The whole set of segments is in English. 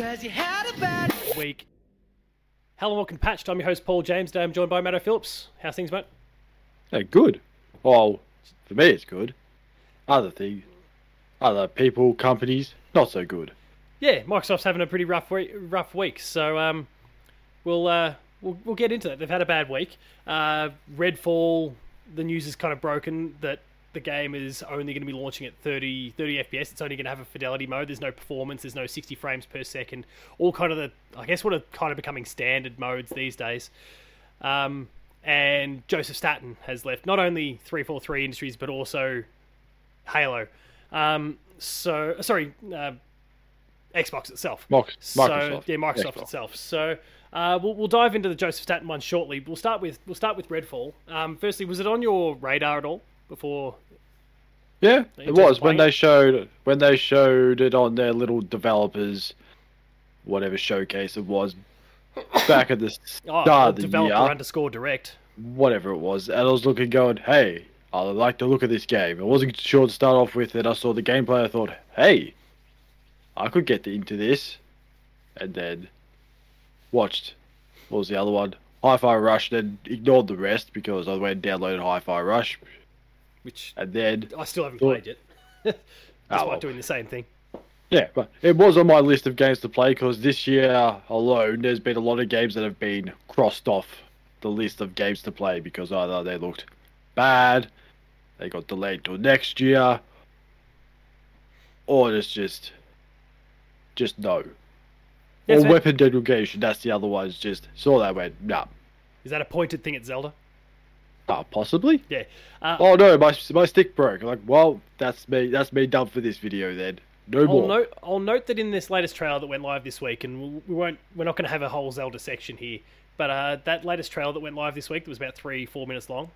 Cause you had a bad week. Hello, welcome to Patched. I'm your host, Paul James. Today I'm joined by Matto Phillips. How's things, mate? Yeah, good. Well, for me it's good. Other things, other people, companies, not so good. Yeah, Microsoft's having a pretty rough week, rough week. So um, we'll, uh, we'll we'll get into that. They've had a bad week. Uh, Redfall, the news is kind of broken that the game is only going to be launching at 30, 30 FPS. It's only going to have a fidelity mode. There's no performance. There's no 60 frames per second. All kind of the, I guess, what are kind of becoming standard modes these days. Um, and Joseph Staten has left not only 343 Industries, but also Halo. Um, so, sorry, uh, Xbox itself. Microsoft. So, yeah, Microsoft Xbox. itself. So uh, we'll, we'll dive into the Joseph Staten one shortly. We'll start with we'll start with Redfall. Um, firstly, was it on your radar at all before? Yeah, it was when they showed when they showed it on their little developers, whatever showcase it was, back at the Oh, start of the developer year, underscore direct. whatever it was, and I was looking, going, "Hey, I like the look of this game." I wasn't sure to start off with, and I saw the gameplay. I thought, "Hey, I could get into this," and then watched. What was the other one? Hi-Fi Rush. Then ignored the rest because I went and downloaded Hi-Fi Rush, which and then I still haven't played yet. Despite ah, well. doing the same thing. Yeah, but it was on my list of games to play because this year alone, there's been a lot of games that have been crossed off the list of games to play because either they looked bad, they got delayed till next year, or it's just, just no. Yeah, or so- weapon degradation. That's the other one. It's just saw that went nah, Is that a pointed thing at Zelda? Nah possibly. Yeah. Uh, Oh no, my my stick broke. Like, well, that's me. That's me done for this video then. No I'll more. note, I'll note that in this latest trailer that went live this week, and we- we won't, we're not going to have a whole Zelda section here, but uh, that latest trailer that went live this week, that was about three, four minutes long.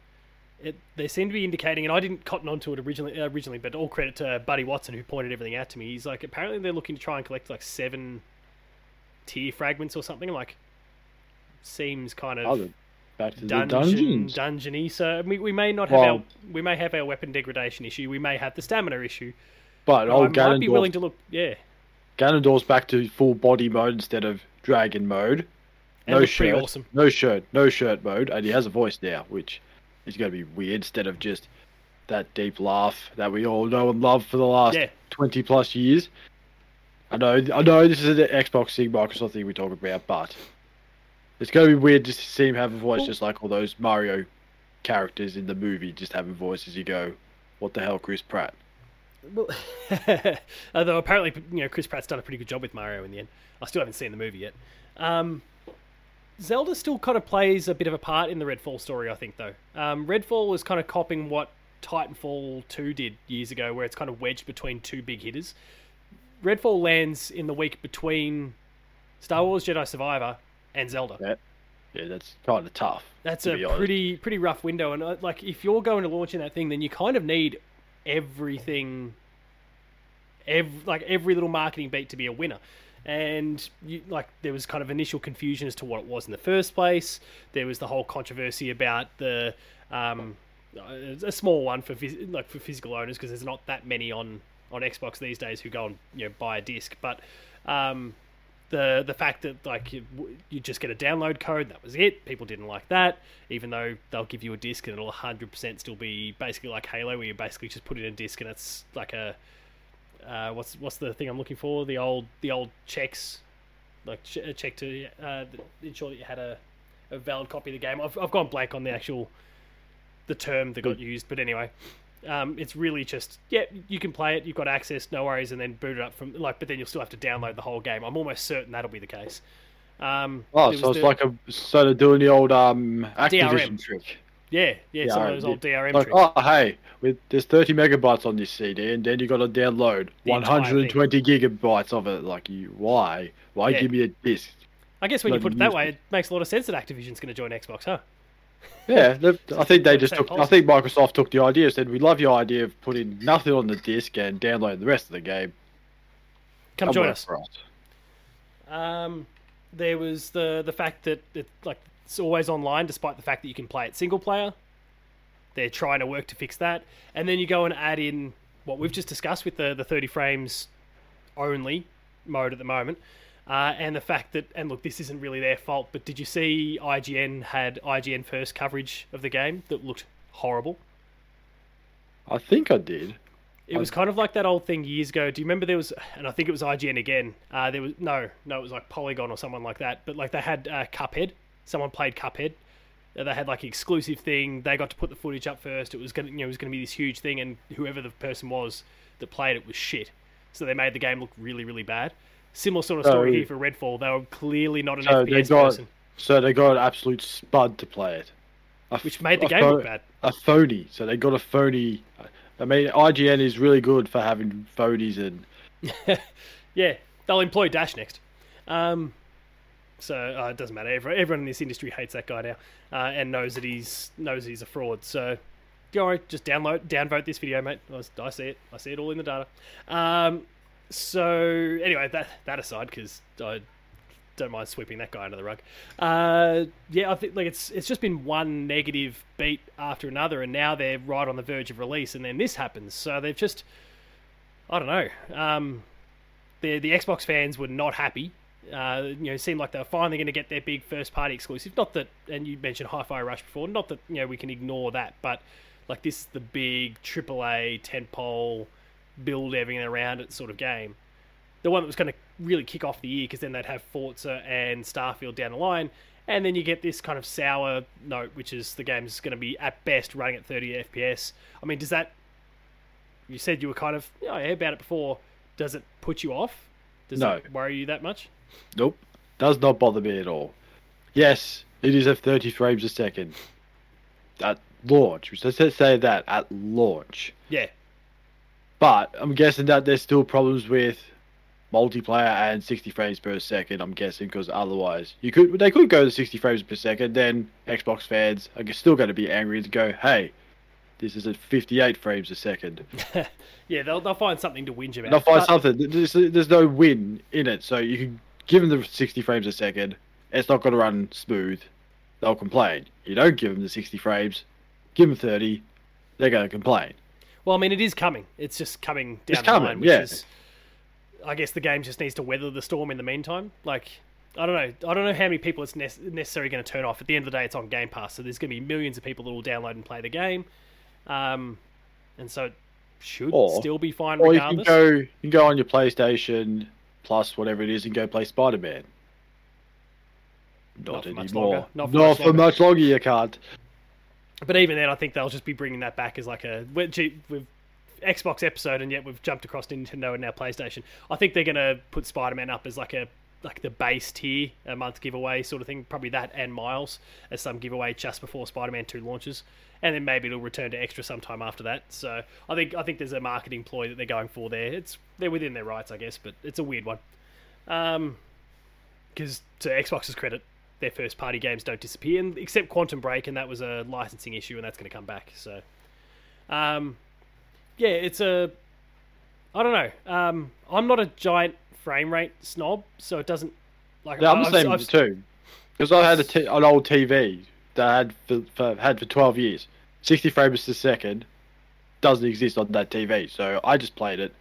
It, they seem to be indicating, and I didn't cotton onto it originally, uh, originally, but all credit to Buddy Watson who pointed everything out to me. He's like, apparently they're looking to try and collect like seven tear fragments or something. I'm Like, seems kind of Other- Back to the dungeon, dungeons. dungeony. So we, we may not have Well- our we may have our weapon degradation issue. We may have the stamina issue. But oh, I might be willing to look. Yeah, Ganondorf's back to full body mode instead of dragon mode. And no shirt. awesome. No shirt. No shirt mode. And he has a voice now, which is going to be weird instead of just that deep laugh that we all know and love for the last Yeah. 20 plus years. I know, I know this is an Xbox thing, Microsoft thing we talk about, but it's going to be weird just to see him have a voice just like all those Mario characters in the movie, just having voices. You go, what the hell, Chris Pratt? Well, although apparently, you know, Chris Pratt's done a pretty good job with Mario in the end. I still haven't seen the movie yet. Um, Zelda still kind of plays a bit of a part in the Redfall story, I think, though. Um, Redfall is kind of copying what Titanfall 2 did years ago, where it's kind of wedged between two big hitters. Redfall lands in the week between Star Wars Jedi Survivor and Zelda. Yeah, yeah that's kind of tough. That's to a pretty pretty rough window, and uh, like if you're going to launch in that thing, then you kind of need everything, ev- like every little marketing beat to be a winner. And you, like there was kind of initial confusion as to what it was in the first place. There was the whole controversy about the um, a small one for phys- like for physical owners because there's not that many on on Xbox these days who go and you know buy a disc, but um, the the fact that like you, you just get a download code that was it people didn't like that even though they'll give you a disc and it'll 100% still be basically like halo where you basically just put in a disc and it's like a uh, what's what's the thing i'm looking for? The old the old checks like ch- a check to uh, ensure that you had a, a valid copy of the game. I've, I've gone blank on the actual the term that got used but anyway um, it's really just yeah you can play it you've got access no worries and then boot it up from like but then you'll still have to download the whole game i'm almost certain that'll be the case um, Oh, there so it's the- like a sort they're doing the old um Activision DRM. trick. yeah yeah some of DRM, those old drm Like, tricks oh hey, with there's 30 megabytes on this CD, and then you got to download The 120 gigabytes of it. Like you, why? Why Yeah. give me a disc? i guess when you put it that way it. it makes a lot of sense that activision's going to join xbox huh Yeah, I think they just took. I think Microsoft took the idea. Said we love your idea of putting nothing on the disc and downloading the rest of the game. come join us us. Um, there was the the fact that it, like it's always online, despite the fact that you can play it single player. They're trying to work to fix that, and then you go and add in what we've just discussed with the the thirty frames only mode at the moment. Uh, and the fact that, and look, this isn't really their fault, but did you see IGN had IGN first coverage of the game that looked horrible? I think I did. It was kind of like that old thing years ago. Do you remember there was, and I think it was IGN again. Uh, there was no, no, it was like Polygon or someone like that. But like they had uh, Cuphead. Someone played Cuphead. Uh, They had like an exclusive thing. They got to put the footage up first. It was gonna, you know, it was gonna be this huge thing, and whoever the person was that played it was shit. So they made the game look really, really bad. Similar sort of story So- here for Redfall. They were clearly not an So FPS got, person, so they got an absolute spud to play it. A which made the game pho- look bad. A phony. So they got a phony. I mean, IGN is really good for having phonies and Yeah, they'll employ Dash next. Um, so uh, it doesn't matter. Everyone, everyone in this industry hates that guy now, uh, and knows that he's knows he's a fraud. So, don't worry, just download, downvote this video, mate. I, I see it. I see it all in the data. Um, so anyway, that that aside, because I don't mind sweeping that guy under the rug. Uh, yeah, I think like it's it's just been one negative beat after another, and now they're right on the verge of release, and then this happens. So they've just, I don't know. Um, the the Xbox fans were not happy. Uh, you know, seemed like they were finally going to get their big first party exclusive. Not that, and you mentioned Hi-Fi Rush before. Not that you know we can ignore that, but like this is the big AAA tentpole, build everything around it sort of game. The one that was going to really kick off the year because then they'd have Forza and Starfield down the line, and then you get this kind of sour note, which is the game's going to be at best running at 30 FPS. I mean, does that? You said you were kind of you know, yeah, about it before. Does it put you off? Does No. it worry you that much? Nope. Does not bother me at all. Yes, it is at 30 frames a second. At launch. Let's say that at launch. Yeah, But I'm guessing that there's still problems with multiplayer and 60 frames per second. I'm guessing because otherwise you could they could go to 60 frames per second. Then Xbox fans are still going to be angry and go, "Hey, this is at 58 frames a second." yeah, they'll they'll find something to whinge about. They'll find But- something. There's, there's no win in it, so you can give them the 60 frames a second. It's not going to run smooth. They'll complain. You don't give them the 60 frames, give them 30. They're going to complain. Well, I mean, it is coming. It's just coming down It's the coming, line, which yeah. is, I guess the game just needs to weather the storm in the meantime. Like, I don't know. I don't know how many people it's nec- necessarily going to turn off. At the end of the day, it's on Game Pass, so there's going to be millions of people that will download and play the game, um, and so it should Or- still be fine Or you can go, you can go on your PlayStation Plus, whatever it is, and go play Spider Man. Not, Not for much anymore. longer. Not Not, for much for much longer. You can't. But even then, I think they'll just be bringing that back as like a with Xbox episode, and yet we've jumped across Nintendo and now PlayStation. I think they're going to put Spider Man up as like a like the base tier a month giveaway sort of thing. Probably that and Miles as some giveaway just before Spider Man Two launches, and then maybe it'll return to extra sometime after that. So I think I think there's a marketing ploy that they're going for there. It's they're within their rights, I guess, but it's a weird one. Um, because to Xbox's credit, their first party games don't disappear, and, except Quantum Break, and that was a licensing issue, and that's going to come back. So, um, yeah, it's a. I don't know. Um, I'm not a giant frame rate snob, so it doesn't like. Yeah, I'm the same I've- too. Because I had a t- an old TV that I had for, for had for 12 years. 60 frames per second doesn't exist on that TV, so I just played it.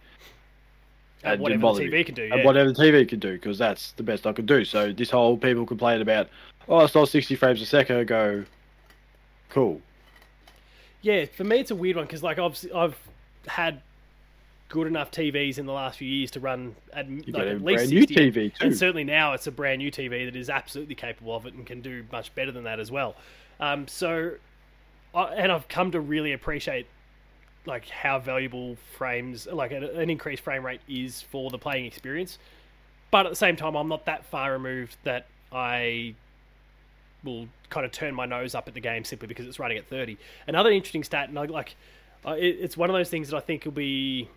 And whatever the TV me. can do. And whatever the TV can do, because that's the best I could do. So this whole people complain about, oh, it's not 60 frames a second. Go, cool. Yeah, for me it's a weird one because like I've I've had good enough TVs in the last few years to run at, like, at least brand new 60, TV too. and certainly now it's a brand new TV that is absolutely capable of it and can do much better than that as well. Um, so, I, and I've come to really appreciate like how valuable frames, like an, increased frame rate, is for the playing experience. But at the same time, I'm not that far removed that I will kind of turn my nose up at the game simply because it's running at 30. Another interesting stat, and I, like, it, it's one of those things that I think will be.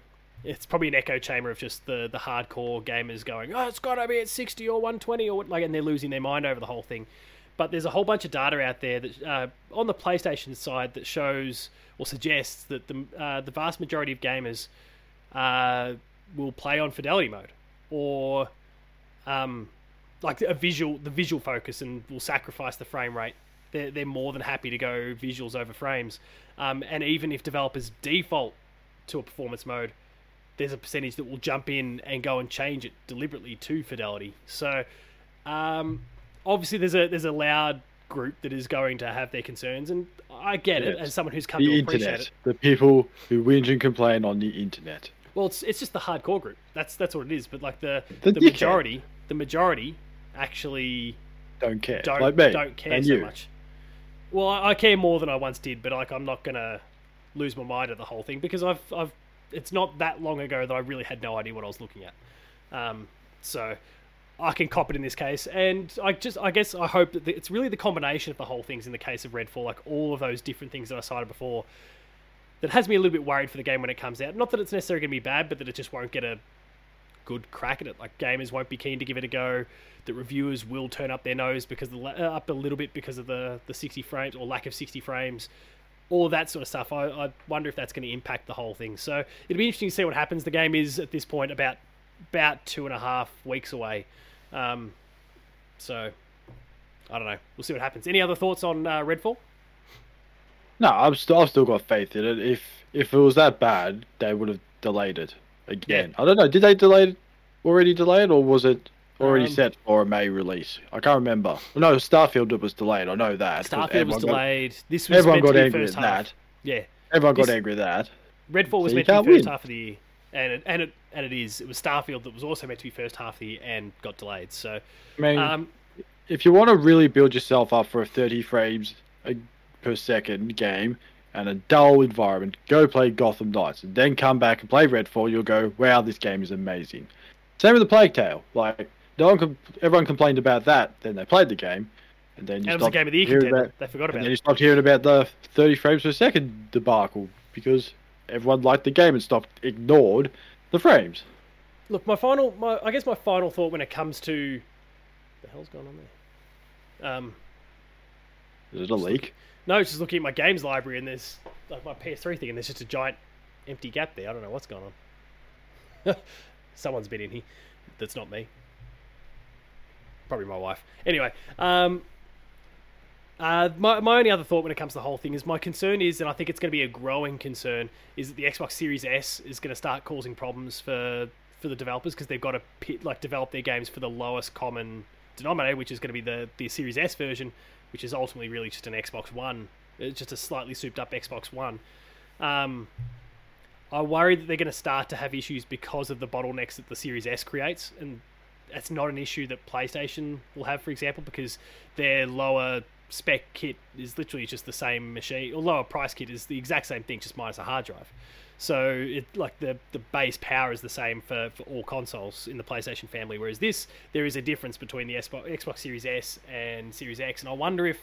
It's probably an echo chamber of just the, the hardcore gamers going, oh, it's got to be at 60 or 120 or what, like, and they're losing their mind over the whole thing. But there's a whole bunch of data out there that uh, on the PlayStation side that shows or suggests that the uh, the vast majority of gamers uh, will play on fidelity mode or um, like a visual the visual focus and will sacrifice the frame rate. They're, they're more than happy to go visuals over frames. Um, and even if developers default to a performance mode, there's a percentage that will jump in and go and change it deliberately to fidelity. So um, obviously there's a there's a loud group that is going to have their concerns, and I get it as someone who's come The to appreciate internet. it. The people who whinge and complain on the internet. Well, it's it's just the hardcore group. That's that's what it is. But like the The the, majority, the majority actually Don't care. don't like me. don't care and so you. much. Well, I, I care more than I once did, but like I'm not gonna lose my mind at the whole thing because I've I've it's not that long ago that I really had no idea what I was looking at. Um, so I can cop it in this case, and I just I guess I hope that the, it's really the combination of the whole things in the case of Redfall, like all of those different things that I cited before, that has me a little bit worried for the game when it comes out. Not that it's necessarily going to be bad, but that it just won't get a good crack at it. Like gamers won't be keen to give it a go. That reviewers will turn up their nose because the uh, up a little bit because of the the 60 frames or lack of 60 frames. All that sort of stuff. I, I wonder if that's going to impact the whole thing. So it'll be interesting to see what happens. The game is at this point about about two and a half weeks away. Um, so I don't know. We'll see what happens. Any other thoughts on uh, Redfall? No, I've still I've still got faith in it. If if it was that bad, they would have delayed it again. I don't know. Did they delay it already delayed or was it already Um, set for a May release? I can't remember. No, Starfield it was delayed. I know that Starfield was everyone got- delayed. this was everyone got angry first at half. that. Yeah, Everyone got angry at that. Redfall was So meant to be first win. half of the year, and it, and it and it is. It was Starfield that was also meant to be first half of the year and got delayed. So, I mean, um, if you want to really build yourself up for a 30 frames a, per second game and a dull environment, go play Gotham Knights and then come back and play Redfall. You'll go, wow, this game is amazing. Same with the Plague Tale. Like, no one, com- everyone complained about that. Then they played the game, and then you and it was a stopped game of the year about, They forgot and about then it. you stopped hearing about the 30 frames per second debacle because everyone liked the game and stopped ignored the frames. Look, my final, my I guess my final thought when it comes to the hell's going on there. Um, Is it a leak? no, it's just looking at my games library and there's like my PS3 thing and there's just a giant empty gap there. I don't know what's going on. Someone's been in here. That's not me. Probably my wife. Anyway, um, uh, my, my only other thought when it comes to the whole thing is my concern is, and I think it's going to be a growing concern, is that the Xbox Series S is going to start causing problems for for the developers because they've got to pit, like develop their games for the lowest common denominator, which is going to be the the Series S version, which is ultimately really just an Xbox One, it's just a slightly souped up Xbox One. Um, I worry that they're going to start to have issues because of the bottlenecks that the Series S creates, and that's not an issue that PlayStation will have, for example, because their lower spec kit is literally just the same machine, or lower price kit is the exact same thing, just minus a hard drive. So it like the the base power is the same for, for all consoles in the PlayStation family, whereas this there is a difference between the Xbox, Xbox Series S and Series X, and I wonder if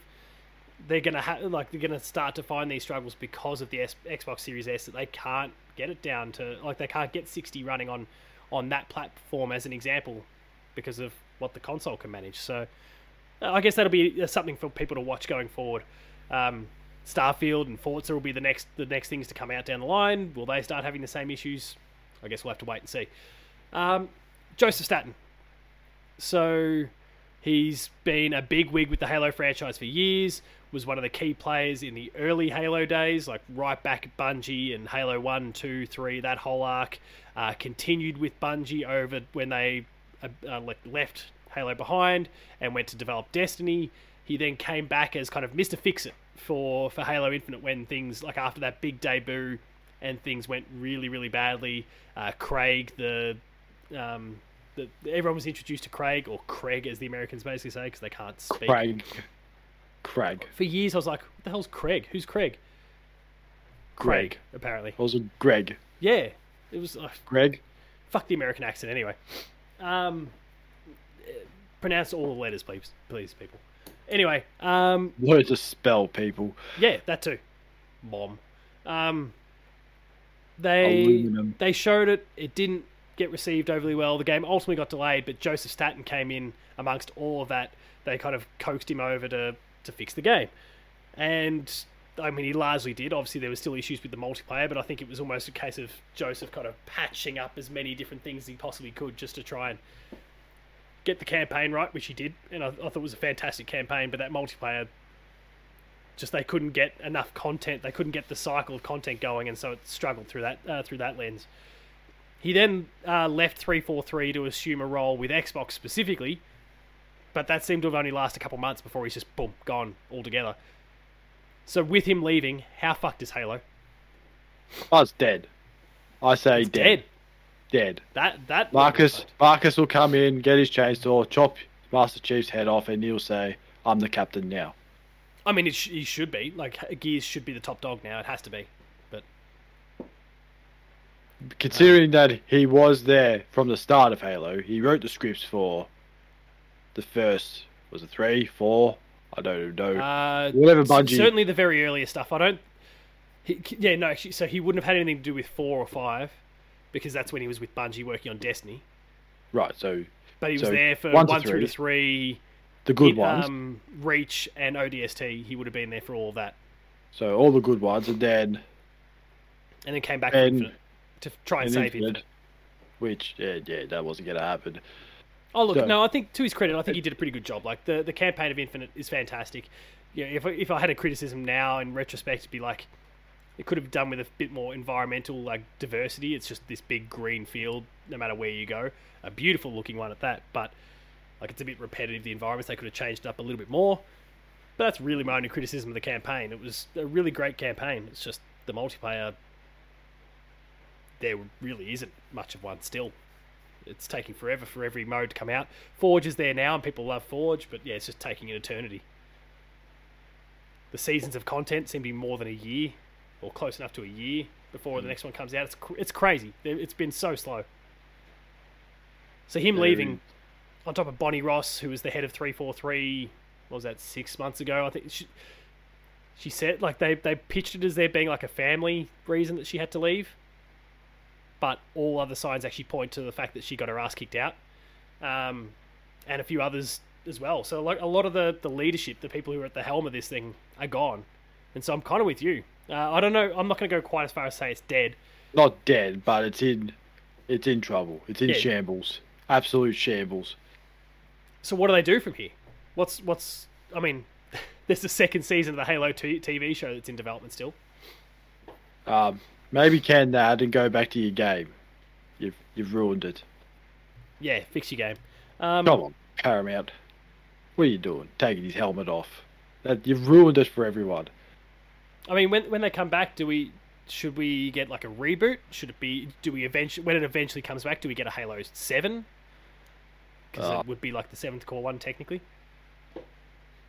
they're gonna like they're gonna start to find these struggles because of the S- Xbox Series S that they can't get it down to like they can't get 60 running on on that platform as an example because of what the console can manage. So I guess that'll be something for people to watch going forward. Um, Starfield and Forza will be the next the next things to come out down the line. Will they start having the same issues? I guess we'll have to wait and see. Um, Joseph Staten. So he's been a big wig with the Halo franchise for years. Was one of the key players in the early Halo days, like right back at Bungie and Halo 1, 2, 3, that whole arc. Uh, continued with Bungie over when they uh, uh, left Halo behind and went to develop Destiny. He then came back as kind of Mr. Fix It for, for Halo Infinite when things, like after that big debut and things went really, really badly. Uh, Craig, the, um, the. Everyone was introduced to Craig, or Craig as the Americans basically say, because they can't speak. Craig. Craig. For years I was like, what the hell's Craig? Who's Craig? Craig, Greg. apparently. Also, Greg. Yeah. It was. Uh, Greg? fuck the American accent anyway. Um, pronounce all the letters, please, please, people. Anyway, um, Learn to spell, people. yeah, that too. Mom. Um, they Aluminum. they showed it. It didn't get received overly well. The game ultimately got delayed, but Joseph Staten came in amongst all of that. They kind of coaxed him over to to fix the game, and I mean he largely did. Obviously, there were still issues with the multiplayer, but I think it was almost a case of Joseph kind of patching up as many different things as he possibly could just to try and get the campaign right, which he did, and I, I thought it was a fantastic campaign. But that multiplayer, just they couldn't get enough content. They couldn't get the cycle of content going, and so it struggled through that uh, through that lens. He then uh, left 343 to assume a role with Xbox specifically, but that seemed to have only lasted a couple months before he's just boom gone altogether. So with him leaving, how fucked is Halo? Oh, it's dead. I say dead. dead. Dead. That that Marcus Marcus will come in, get his chainsaw, chop Master Chief's head off, and he'll say, "I'm the captain now." I mean, it sh- he should be like Gears should be the top dog now. It has to be. But Considering that he was there from the start of Halo, he wrote the scripts for the first was it three, four? I don't know. uh, Whatever Bungie- certainly the very earlier stuff. I don't. He, yeah, no. Actually, so he wouldn't have had anything to do with four or five, because that's when he was with Bungie working on Destiny. right, so But he was So, there for one one, to through to three. the good in, ones. Um, Reach and ODST. He would have been there for all of that, so all the good ones, and then and then came back And- to try and and save Infinite, Infinite. which yeah, yeah, that wasn't gonna happen. Oh look, So- no, I think to his credit, I think he did a pretty good job. Like the, the campaign of Infinite is fantastic. Yeah, if I- if I had a criticism now in retrospect, it'd be like it could have been done with a bit more environmental like diversity. It's just this big green field, no matter where you go, a beautiful looking one at that. But like it's a bit repetitive. The environments they could have changed up a little bit more. But that's really my only criticism of the campaign. It was a really great campaign. It's just the multiplayer. There really isn't much of one still it's taking forever for every mode to come out. Forge is there now, and people love Forge, but yeah, it's just taking an eternity. The seasons of content seem to be more than a year, or close enough to a year before the next one comes out. It's it's crazy. It's been so slow. So him leaving, on top of Bonnie Ross, who was the head of three four three, what was that six months ago? I think she, she said like they they pitched it as there being like a family reason that she had to leave but all other signs actually point to the fact that she got her ass kicked out, um, and a few others as well. So like a lot of the the leadership, the people who are at the helm of this thing, are gone, and so I'm kind of with you. Uh, I don't know. I'm not going to go quite as far as say it's dead. Not dead, but it's in, it's in trouble. It's in Yeah. shambles. Absolute shambles. So what do they do from here? What's what's? I mean, there's the second season of the Halo t- TV show that's in development still. Um, maybe can that and go back to your game. You've you've ruined it. Yeah, fix your game. Um, Come on, Paramount. What are you doing? Taking his helmet off. That you've ruined it for everyone. I mean, when when they come back, do we should we get like a reboot? Should it be? Do we eventually when it eventually comes back? Do we get a Halo Seven? Because Uh, it would be like the seventh core one technically.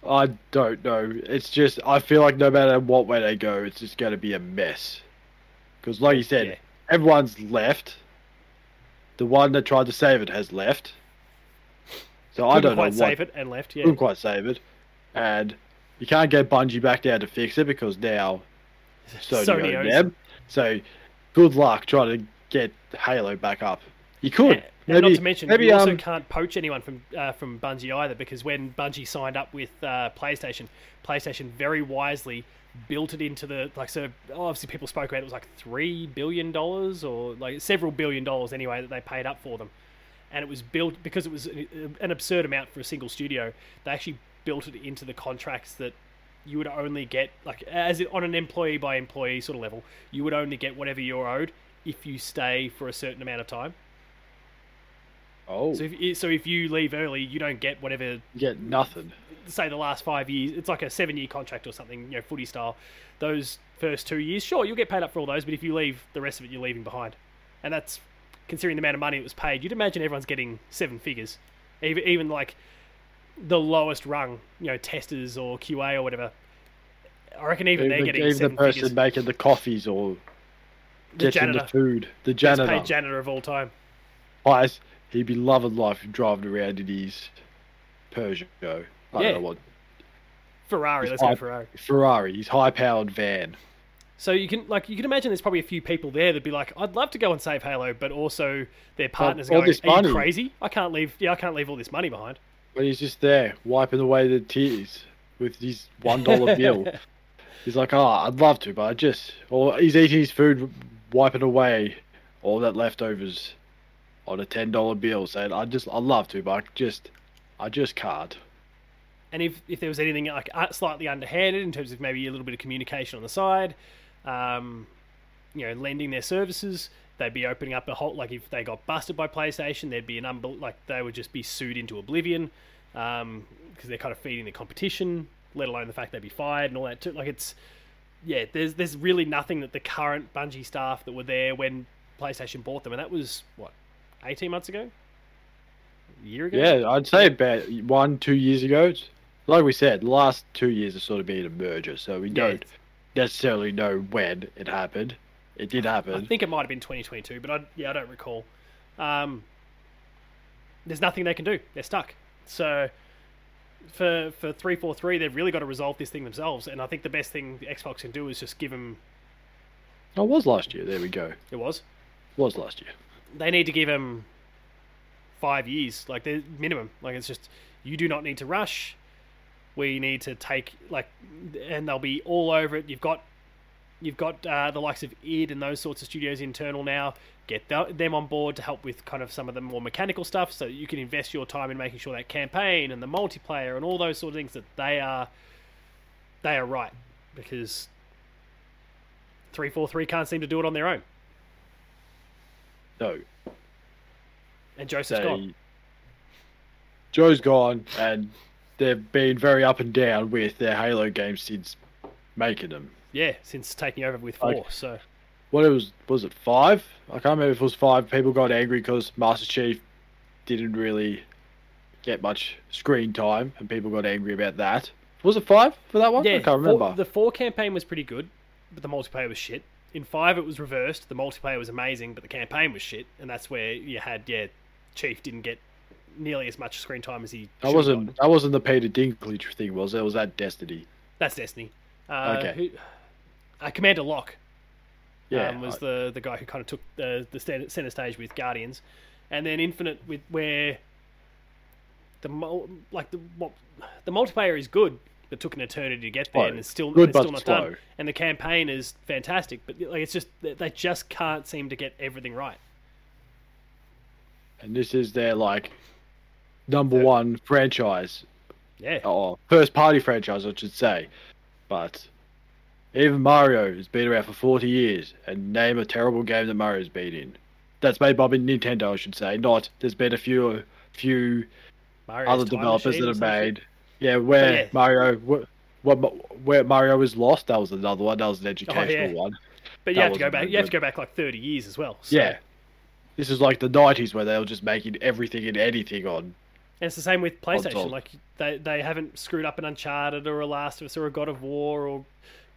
I don't know. It's just I feel like no matter what way they go, it's just going to be a mess. Because like you said, Yeah. everyone's left. The one that tried to save it has left. So I Couldn't don't know quite what save it and left. Yeah, couldn't quite save it, and you can't get Bungie back there to fix it because now Sony, Sony own owns them. So good luck trying to get Halo back up. You could. And, maybe, not to mention, maybe you also um, can't poach anyone from uh, from Bungie either, because when Bungie signed up with uh, PlayStation, PlayStation very wisely built it into the like. So obviously, people spoke about it was like three billion dollars or like several billion dollars anyway that they paid up for them, and it was built because it was an absurd amount for a single studio. They actually built it into the contracts that you would only get like as it, on an employee by employee sort of level, you would only get whatever you're owed if you stay for a certain amount of time. oh, So if so if you leave early, you don't get whatever. you get nothing. Say the last five years, it's like a seven-year contract or something, you know, footy style. Those first two years, sure, you'll get paid up for all those, but if you leave, the rest of it you're leaving behind, and that's considering the amount of money it was paid. You'd imagine everyone's getting seven figures, even even like the lowest rung, you know, testers or QA or whatever. I reckon even, they're getting even the person figures. making the coffees or The getting janitor, the food, the best janitor. paid janitor of all time. Pies, he'd be loving life driving around in his Peugeot. I Yeah. don't know what Ferrari, It's let's go high- Ferrari. Ferrari, his high-powered van. So you can like you can imagine there's probably a few people there that'd be like, I'd love to go and save Halo, but also their partners going, Are you crazy? I can't leave. Yeah, I can't leave all this money behind. But he's just there, wiping away the tears with his one dollar bill. He's like, oh, I'd love to, but I just, or he's eating his food, wiping away all that leftovers on a ten dollar bill, saying, I just, I'd love to, but I just, I just can't. And if if there was anything like uh, slightly underhanded in terms of maybe a little bit of communication on the side, um, you know, lending their services, they'd be opening up a whole like if they got busted by PlayStation, there'd be an unbel- like they would just be sued into oblivion because um, they're kind of feeding the competition. Let alone the fact they'd be fired and all that too. Like it's yeah, there's there's really nothing that the current Bungie staff that were there when PlayStation bought them, and that was what eighteen months ago, a year ago. Yeah, I'd say about one, two years ago. Like we said, the last two years have sort of been a merger, so we Yeah, don't necessarily know when it happened. It did happen. I think it might have been 2022, but I, yeah, I don't recall. Um, there's nothing they can do. They're stuck. So for for three four three, they've really got to resolve this thing themselves. And I think the best thing the Xbox can do is just give them. Oh, it was last year. There we go. It was. was last year. They need to give them five years, like the minimum. Like it's just you do not need to rush. We need to take like, and they'll be all over it. You've got You've got uh, the likes of id and those sorts of studios internal now. Get th- them on board to help with kind of some of the more mechanical stuff, so you can invest your time in making sure that campaign and the multiplayer and all those sort of things that they are they are right because three four three can't seem to do it on their own. No, And Joseph's gone. Joe's gone, and they've been very up and down with their Halo games since making them. Yeah, since taking over with four. Like- so What it was? Was it five? I can't remember if it was five. People got angry because Master Chief didn't really get much screen time, and people got angry about that. Was it five for that one? yeah, I can't four- remember. the four campaign was pretty good, but the multiplayer was shit. In five, it was reversed. The multiplayer was amazing, but the campaign was shit, and that's where you had yeah, Chief didn't get nearly as much screen time as he. That wasn't got. that wasn't the Peter Dinklage thing, was it? Was that Destiny? That's Destiny. Uh, Okay. Who, uh, Commander Locke Yeah, um, was I- the the guy who kind of took the the center center stage with Guardians, and then Infinite with where the mul- like the the multiplayer is good, but took an eternity to get there, and it's still Good, it's still not slow. done. And the campaign is fantastic, but like it's just they- they just can't seem to get everything right. and this is their like number one franchise Yeah, or first party franchise, I should say. But even Mario has been around for 40 years, and name a terrible game that Mario's been in. That's made by Nintendo, I should say. Not there's been a few uh, few Mario's other developers that have made. Yeah, where oh, yeah. Mario, wh- what where Mario was lost, that was another one. That was an educational Oh, yeah. one. But you that have to go back. You have to go back like thirty years as well. So- Yeah, this is like the 90s where they were just making everything and anything on. And it's the same with PlayStation. Like they they haven't screwed up an Uncharted or a Last of Us or a God of War or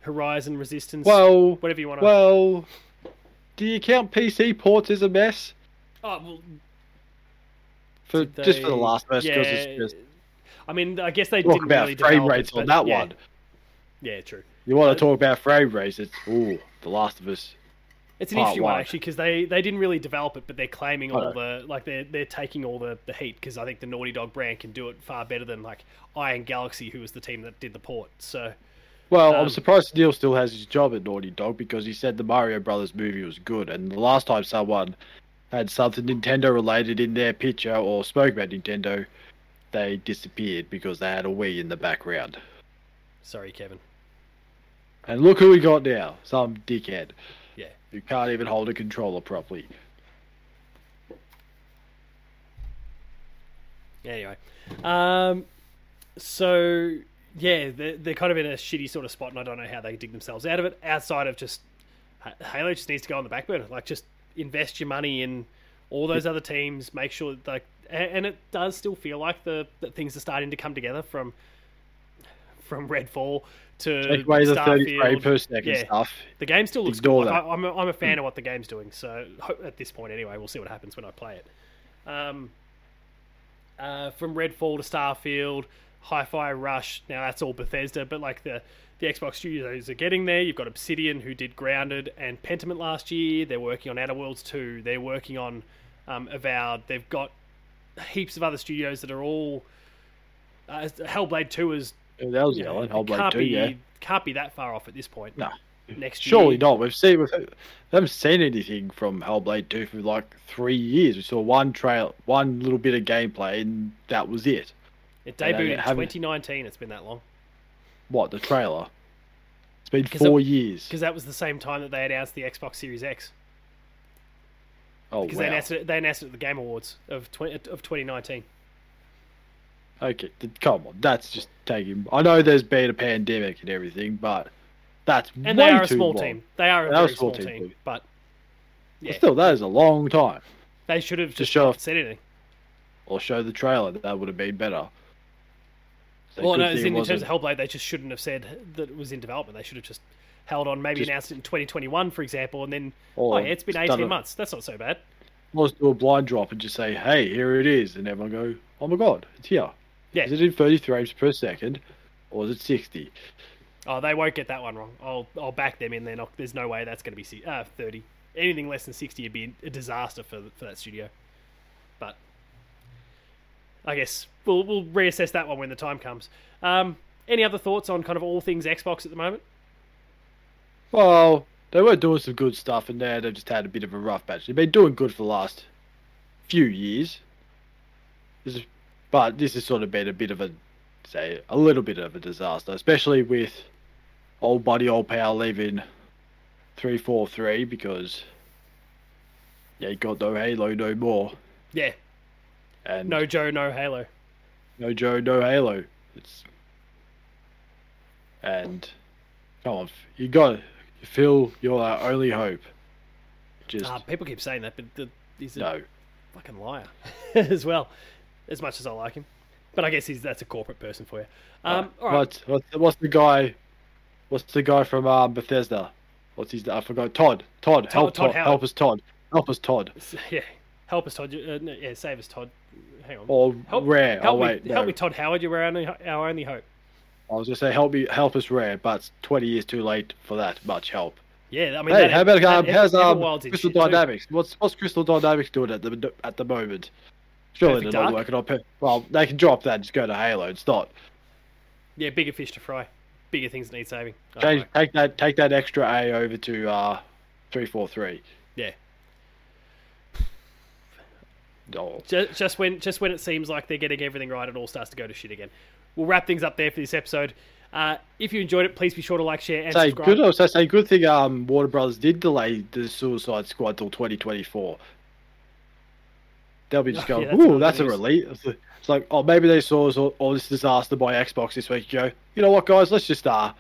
Horizon Resistance. Well, whatever you want to. well, do you count PC ports as a mess? oh, well For did just for the last because yeah, it's just I mean, I guess they talk didn't about really frame rates it, on that yeah. one. Yeah, true. You want to talk about frame rates? It's ooh, The Last of Us. It's an interesting one one. actually because they, they didn't really develop it, but they're claiming all Oh. the like they're they're taking all the, the heat because I think the Naughty Dog brand can do it far better than like Iron Galaxy, who was the team that did the port. So Well, Um, I'm surprised Neil still has his job at Naughty Dog because he said the Mario Brothers movie was good, and the last time someone had something Nintendo related in their picture or spoke about Nintendo, they disappeared because they had a Wii in the background. sorry, Kevin. And look who we got now, some dickhead Yeah. who can't even hold a controller properly. Anyway, um, so yeah, they're, they're kind of in a shitty sort of spot, and I don't know how they dig themselves out of it. Outside of just Halo, just needs to go on the back burner. Like, just invest your money in all those other teams. Make sure that, like, and it does still feel like the that things are starting to come together from from Redfall to Take away the 30 frame Starfield. per second Yeah. stuff. The game still looks Ignore good. Like. I, I'm, a, I'm a fan of what the game's doing. So at this point, anyway, we'll see what happens when I play it. Um, uh, from Redfall to Starfield, Hi-Fi Rush. Now that's all Bethesda, but like the the Xbox studios are getting there. You've got Obsidian who did Grounded and Pentiment last year. They're working on Outer Worlds 2. They're working on um, Avowed. They've got heaps of other studios that are all. Uh, Hellblade 2 is Yeah, that was you know. Hellblade can't 2, be yeah. can't be that far off at this point. No. Next Surely year, not. We've seen we've, we haven't seen anything from Hellblade 2 for like three years. We saw one trail, one little bit of gameplay, and that was it. It uh, debuted they in haven't- 2019. It's been that long What the trailer? It's been four it- years. because that was the same time that they announced the Xbox Series X. Oh because wow. they announced it. They announced it at the Game Awards of 20, of 2019. Okay, come on, that's just taking. I know there's been a pandemic and everything, but that's And they are a small long. team. They are a They are a small small, team, team, but yeah, Still, that is a long time. they should have just show not off- said anything. Or show the trailer. That would have been better. Well, no, in, in terms of Hellblade, they just shouldn't have said that it was in development. They should have just held on, maybe Just- announced it in 2021, for example, and then oh yeah, it's been 18 a- months. That's not so bad. Let's do a blind drop and just say, "Hey, here it is," and everyone go, "Oh my god, it's here." Yeah. Is it in 30 frames per second, or is it 60? Oh, they won't get that one wrong. I'll I'll back them in there. Not, there's no way that's going to be uh, 30. Anything less than 60 would be a disaster for for that studio. But I guess we'll we'll reassess that one when the time comes. Um, any other thoughts on kind of all things Xbox at the moment? Well, they were doing some good stuff, and now they've just had a bit of a rough patch. They've been doing good for the last few years, This is- but this has sort of been a bit of a, say, a little bit of a disaster, especially with old buddy, old pal leaving 343 because yeah, he got no Halo no more, Yeah, and no Joe, no Halo. no Joe, no Halo. It's and come on, you got Phil. You're our only hope. Just Uh, people keep saying that, but the, he's a no. fucking liar as well. As much as I like him, but I guess he's that's a corporate person for you. Um, all right. What's, what's what's the guy? What's the guy from uh, Bethesda? What's his? I forgot. Todd. Todd. Help. Todd Todd. Help us, Todd. Help us, Todd. Yeah, help us, Todd. Uh, no, yeah, save us, Todd. Hang on. Or help, Rare. Help oh me, wait, help no. me, Todd Howard. You're our only, our only hope. I was gonna say help me, help us, Rare, but twenty years too late for that much help. Yeah, I mean, hey, that, how about um, how's um, Crystal shit too. Dynamics? What's what's Crystal Dynamics doing at the at the moment? Surely Perfect they're not working on. Per- well, they can drop that. and Just go to Halo. It's not. Yeah, bigger fish to fry. Bigger things need saving. Change, take that take that extra A over to uh three four three. Yeah, Oh. just, just when just when it seems like they're getting everything right, it all starts to go to shit again. We'll wrap things up there for this episode. Uh, if you enjoyed it, please be sure to like, share, and Say subscribe. good. I say good thing. Um, Warner Brothers did delay the Suicide Squad till twenty twenty four. They'll be just Oh, going, yeah, that's ooh, that's a relief. It's like- oh, maybe they saw all, all this disaster by Xbox this week. Go, you know what, guys? Let's just uh,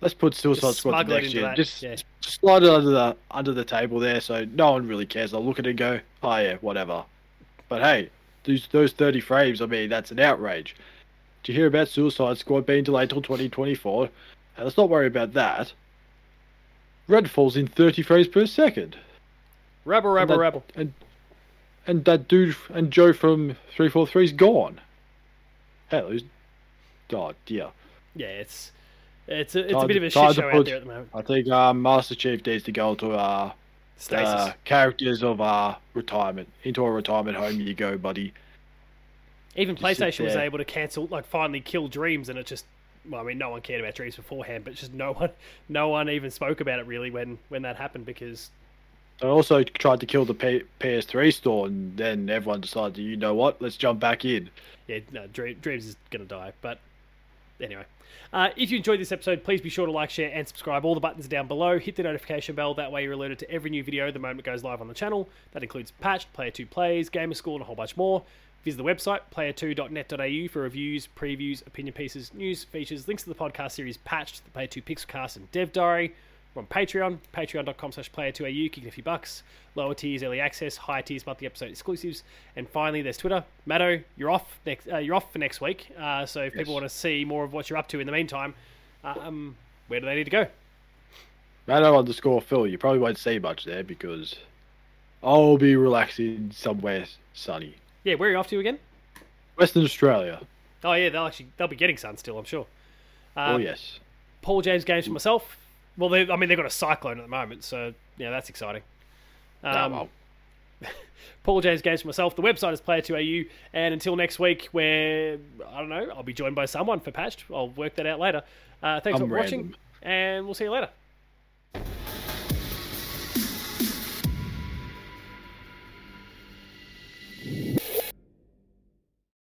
let's put Suicide Just Squad to next year. that, Just, yeah. slide it under the under the table there, so no one really cares. They'll look at it and go, oh yeah, whatever. But hey, those those thirty frames. I mean, that's an outrage. Did you hear about Suicide Squad being delayed till twenty twenty four? And let's not worry about that. Redfall's in 30 frames per second. Rebel, And rebel, that- rebel. And, and that dude and Joe from 343's gone. Hell, who's. Oh, dear. Yeah, it's it's a, it's a bit to- of a shit to show out there at the moment. I think uh, Master Chief needs to go to uh. Uh, characters of uh, retirement. Into a retirement home you go, buddy. Even just PlayStation was able to cancel, like, finally kill Dreams, and it just. Well, I mean, no one cared about Dreams beforehand, but just no one, no one even spoke about it really when when that happened because I also tried to kill the P- PS3 store, and then everyone decided, you know what, let's jump back in. yeah, no, Dream, Dreams is gonna die. But anyway, uh, if you enjoyed this episode, please be sure to like, share, and subscribe. All the buttons are down below. Hit the notification bell. That way, you're alerted to every new video the moment it goes live on the channel. That includes Patched, Player Two Plays, Gamer School, and a whole bunch more. Visit the website player2.net.au for reviews, previews, opinion pieces, news, features, links to the podcast series Patched, the Player 2 Pixelcast, and Dev Diary. On Patreon, patreon.com slash player2au, kicking a few bucks. Lower tiers, early access, higher tiers, monthly episode exclusives. And finally, there's Twitter. Matto, you're off next. Uh, you're off for next week. Uh, so if people want to see more of what you're up to in the meantime, um, where do they need to go? Matto underscore Phil, you probably won't see much there because I'll be relaxing somewhere sunny. Yeah, where are you off to again? Western Australia. Oh yeah, they'll actually they'll be getting sun still, I'm sure. Um, oh, yes. Paul James games for myself. Well, they, I mean they've got a cyclone at the moment, so yeah, that's exciting. Ah, Um, well. Paul James games for myself. The website is Player2AU, and until next week, where I don't know, I'll be joined by someone for Patched. I'll work that out later. Uh, thanks I'm for watching, and we'll see you later.